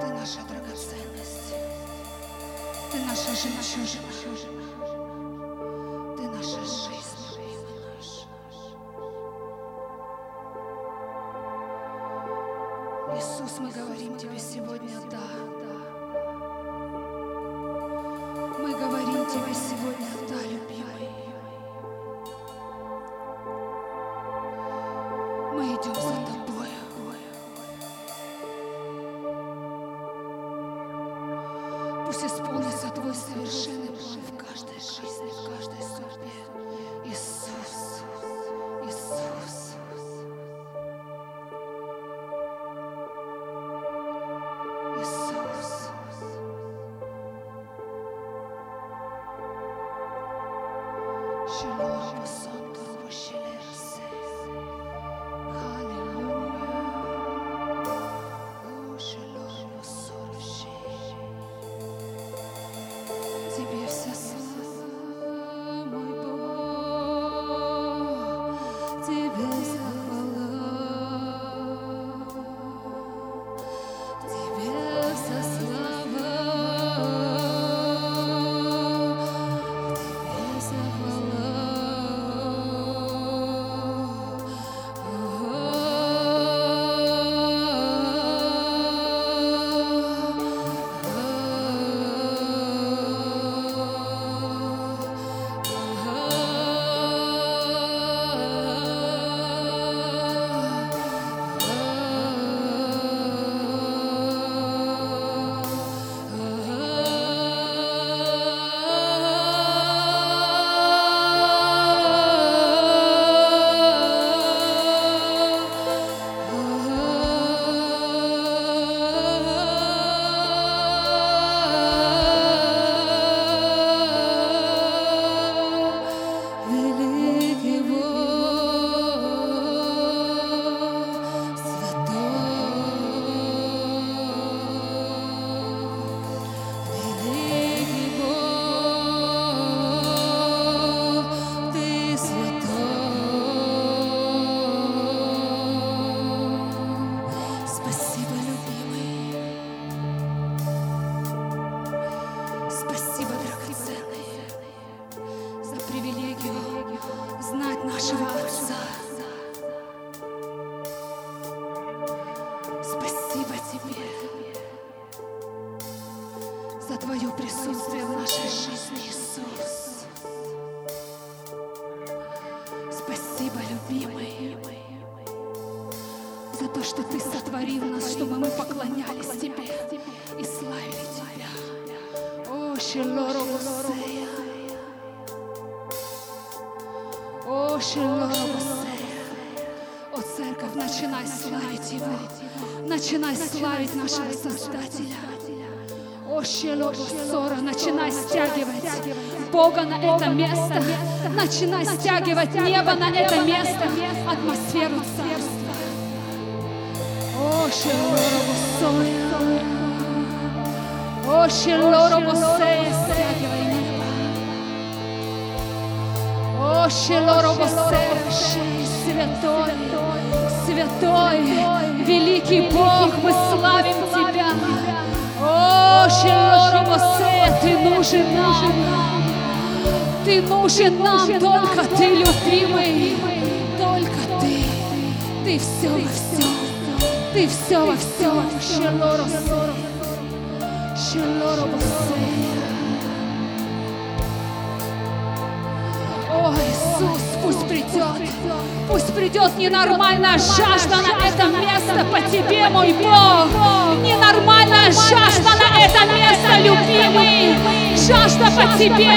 Ты наша драгоценность. Ты наша жемчужина. Ты наша жизнь, Твое присутствие в нашей жизни, Иисус. Спасибо, любимый, за то, что Ты сотворил нас, чтобы мы поклонялись Тебе и славили Тебя. О, Шелоро. О, Шелоробусея. О, церковь, начинай славить Его. Начинай славить нашего Создателя. Шелобусора, начинай стягивать Бога на это место. Начинай стягивать небо на это место. Атмосферу царства. О. О, стягивай небо. О, святой, святой, великий Бог, мы славим Тебя. О, Шелоробусея, Ты нужен нам. Ты нужен нам, только Ты, любимый, только Ты. Ты все во всем, Ты все во всем, Шелоробусея. Шелоробусея. О, Иисус, Пусть придет, пусть придет ненормальная жажда на это место по Тебе, мой Бог. Ненормальная жажда на это место, любимый. Жажда по Тебе,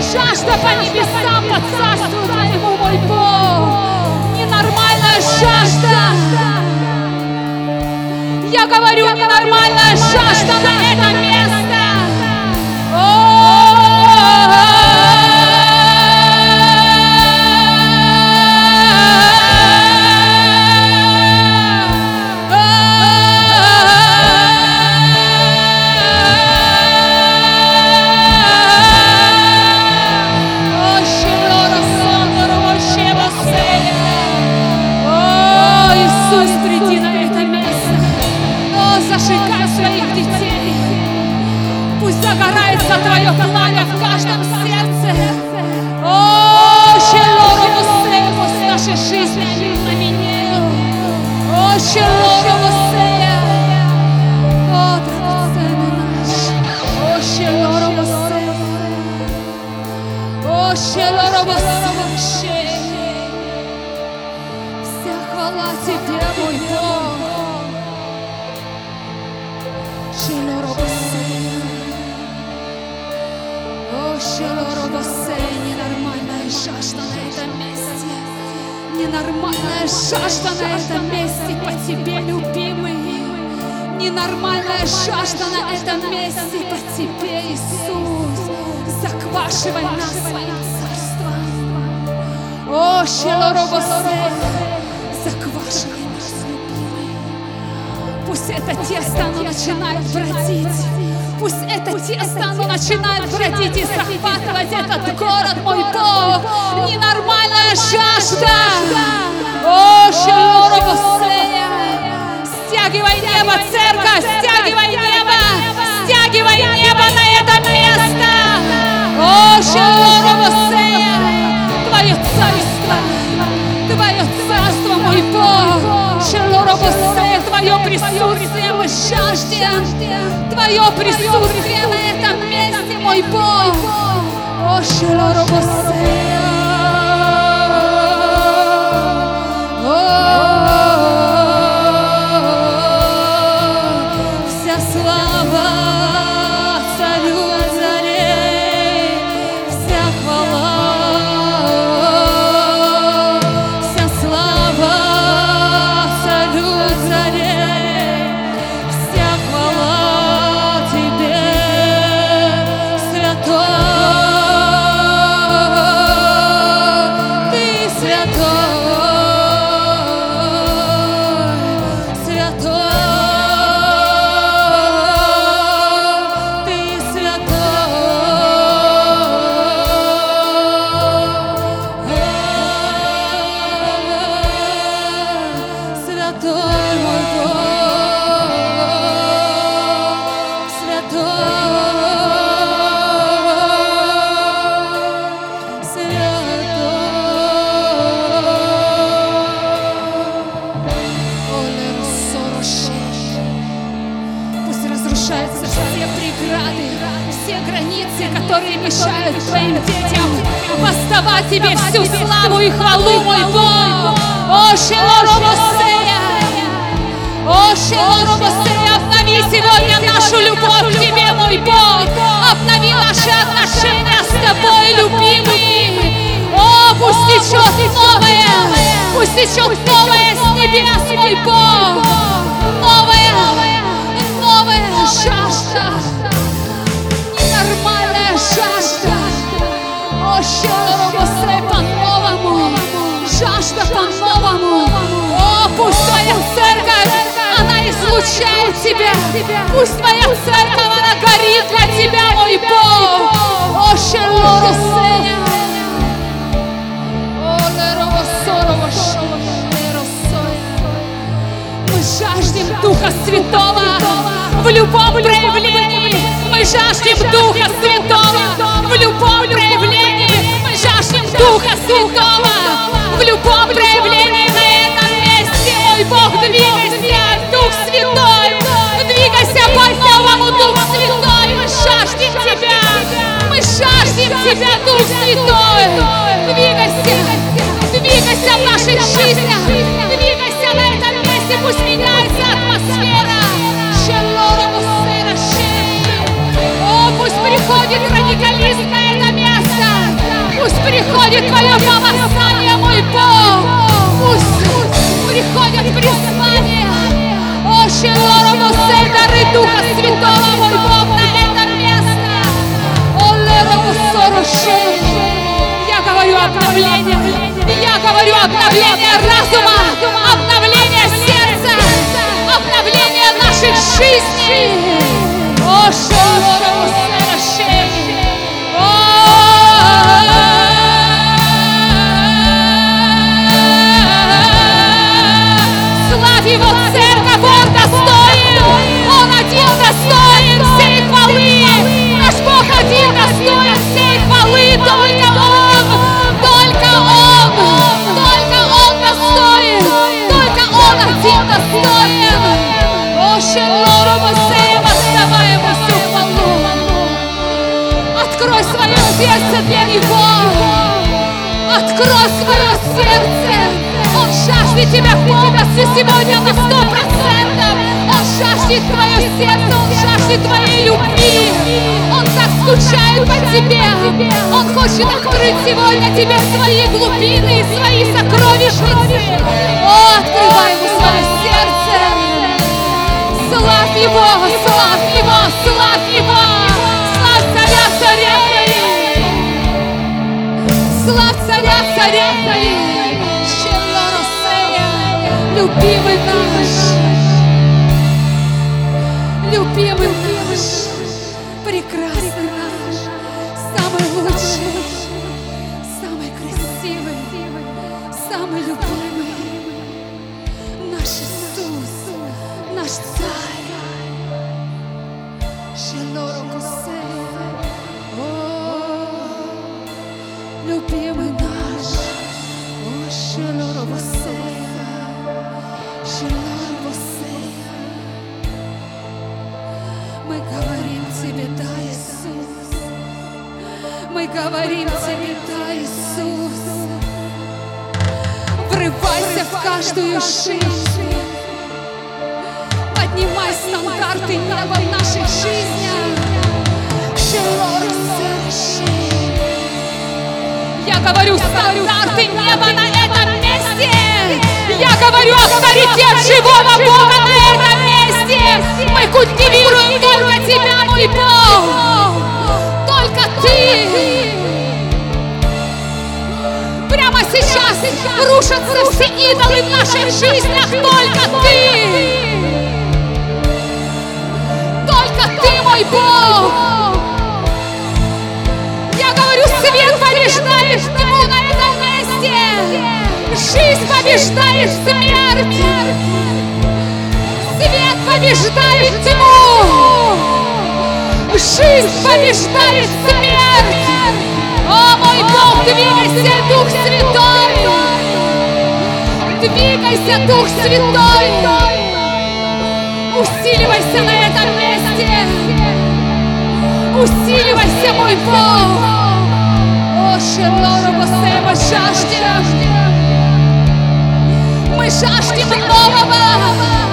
жажда по небесам, по Царству Твоему, мой Бог. Ненормальная жажда. Я говорю, ненормальная Хвала Тебе, мой Бог. Щелорову О, Щелорову ненормальная жажда на этом месте. Ненормальная жажда на этом месте по Тебе, любимый. Ненормальная жажда на этом месте по Тебе, Иисус. Заквашивай нас своим царством. О, Щелоробосе, любимый. Пусть это тесто, оно начинает бродить. Пусть это тесто, оно начинает бродить и захватывать этот город, мой Бог. Ненормальная жажда. О, Щелоробосе, стягивай небо, церковь, стягивай присутствие мы жаждем. Твое присутствие на этом месте, мой Бог. О, Щелоробосе. Вся течет новое с небес, мой Бог. Новое, новая жажда, ненормальная жажда. О, Щелоробосе, по-новому, жажда по-новому. О, пусть твоя церковь, она излучает тебя. Пусть твоя церковь, она горит для тебя, мой Бог. О, Щелоробосе. О, Леробосорово, Мы жаждем Духа Святого в любом проявлении. Мы жаждем Духа Святого в любом проявлении. Мы жаждем Духа Святого в любом проявлении на этом месте. Мой Бог, двигайся, Дух Святой. Приходит Твое помазание, мой Бог. Пусть приходят призвания. О, Шелорово, дары Духа Святого, мой Бог, на это место. О, Лерово, Сороше. Я говорю обновление. Я говорю обновление разума, обновление сердца, обновление наших жизней. О, Шелорово, Сороше. Свое сердце. Он жаждет тебя полностью сегодня на сто процентов. Он жаждет твое сердце, он жаждет твоей любви. Он так скучает по тебе. Он хочет открыть сегодня тебе свои глубины и свои сокровищницы. О, открывай ему свое сердце. Славь его, славь любимый наш. Любимый наш. Говорим Тебе, да, Иисус. Врывайся в каждую жизнь. Поднимай стандарты неба в наших жизнях. Шелоровосея. Я говорю стандарты неба на этом месте. Я говорю авторитет живого Бога на этом месте. Мы культивируем только Тебя, мой Бог. Ты. Прямо сейчас рушатся все идолы в наших жизнях. Только Ты. Только Ты, мой Бог. Я говорю, свет побеждает тьму на этом месте. Жизнь побеждает смерть. Свет побеждает тьму. Жизнь побеждает смерть. О, мой Бог, двигайся, Дух Святой. Двигайся, Дух Святой. Усиливайся на этом месте. Усиливайся, мой Бог. О, Шелору Босе, мы жаждем. Мы жаждем нового.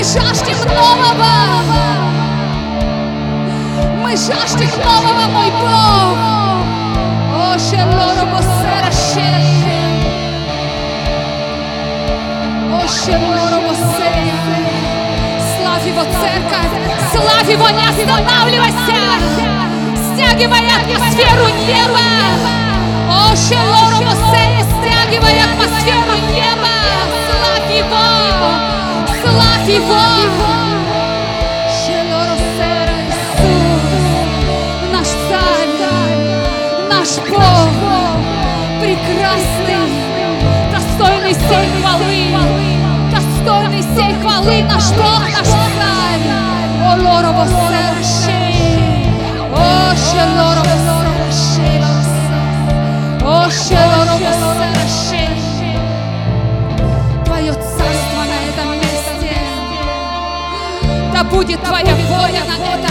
Мы жаждем нового. Мы жаждем нового, мой Бог. О, Шелору Босе, расширяй. О, Шелору Босе. Славь его церковь, славь его, не останавливайся, стягивай атмосферу неба. О, Шелору Мосея, стягивай атмосферу неба. Славь его, славь его. Иисус, наш царь, наш Бог, прекрасный, достойный всей хвалы, достойный всей хвалы наш Бог, наш царь. О, Лорово о, Шелорово о, Шелорово будет Твоя воля на этом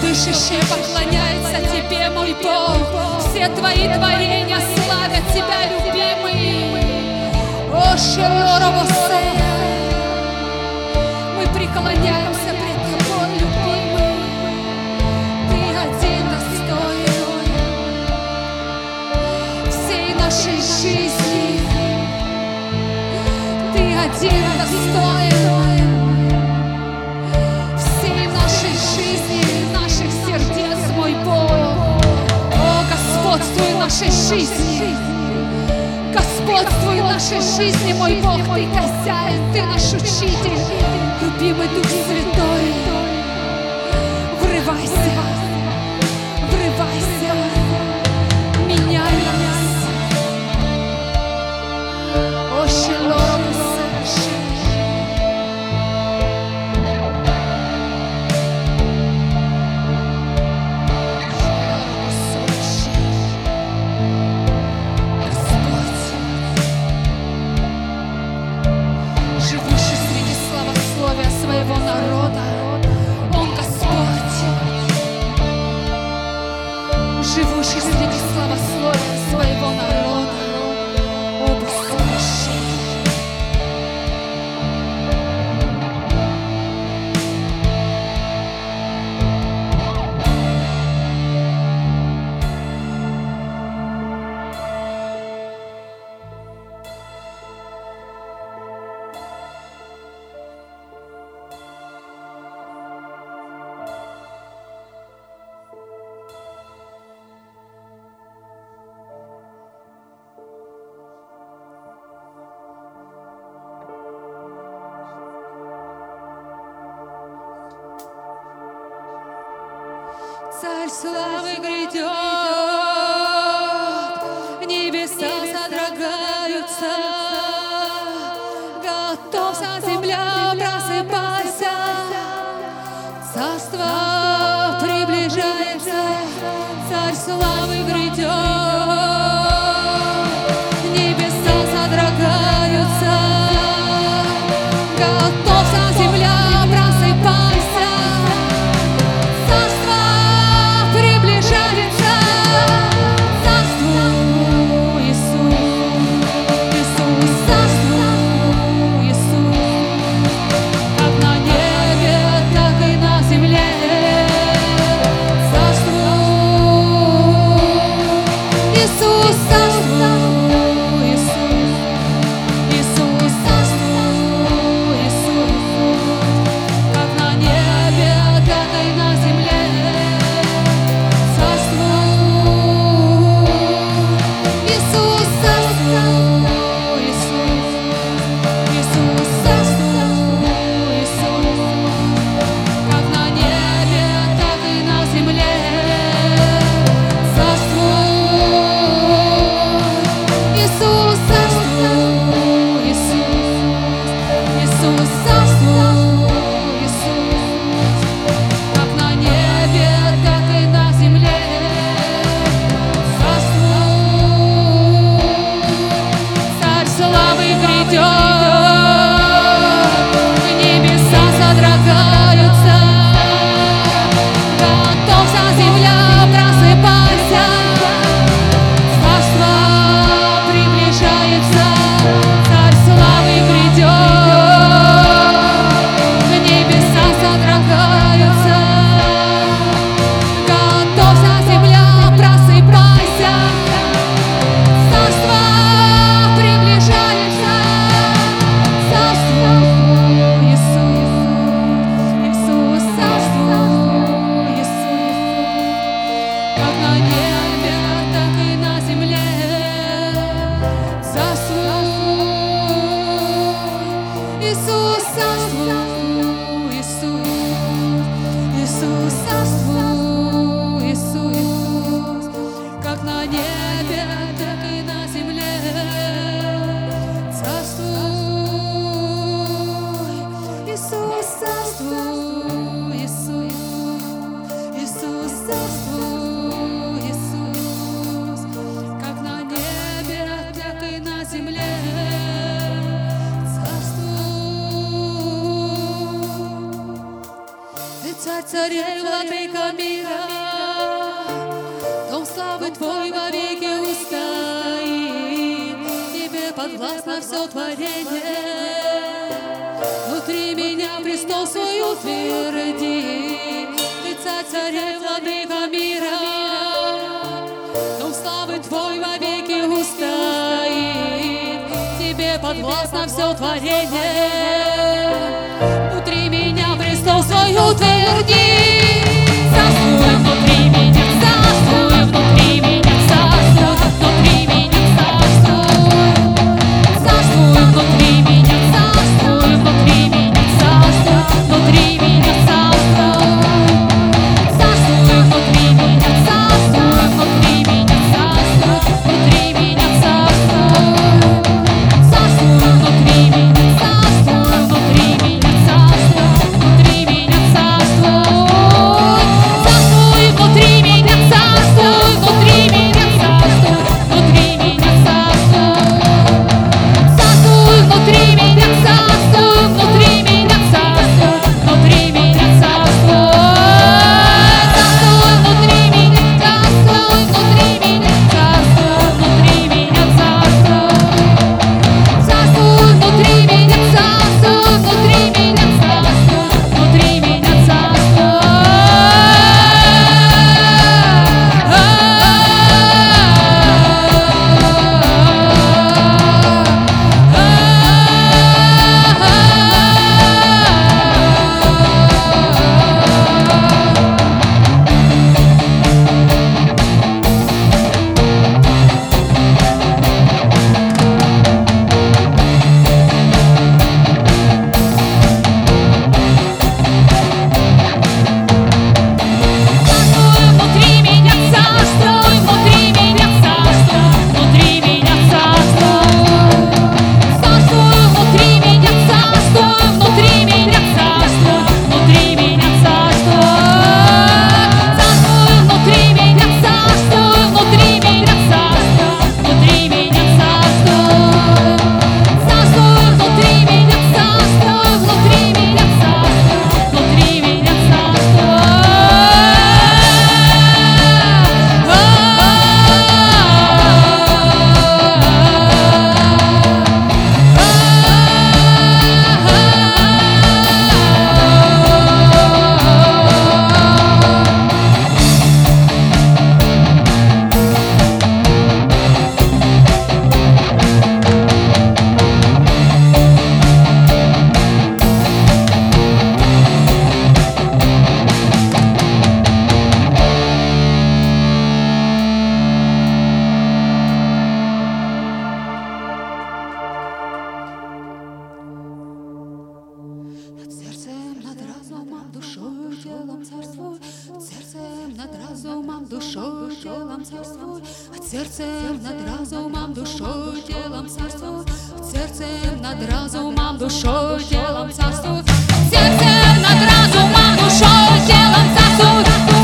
дышащие поклоняются Тебе, мой Бог. Все Твои творения славят Тебя, любимый. О, Шелоровосе. Мы преклоняемся пред Тобой, любимый. Ты один достоин всей нашей жизни. Ты один достоин нашей жизни. Господствуй в нашей жизни, мой Бог. Ты хозяин, Ты наш учитель. Любимый Дух Святой. Врывайся, врывайся, Царь славы грядет, небеса содрогаются, готовься земля, просыпайся, царство приближается, царь славы подвластно все творение. Внутри меня престол свой утвердил. душой, телом царствуй, от сердцем над разумом, душой, телом царствуй, от сердцем над разумом, душой, телом царствуй, от сердцем над разумом, душой, телом царствуй.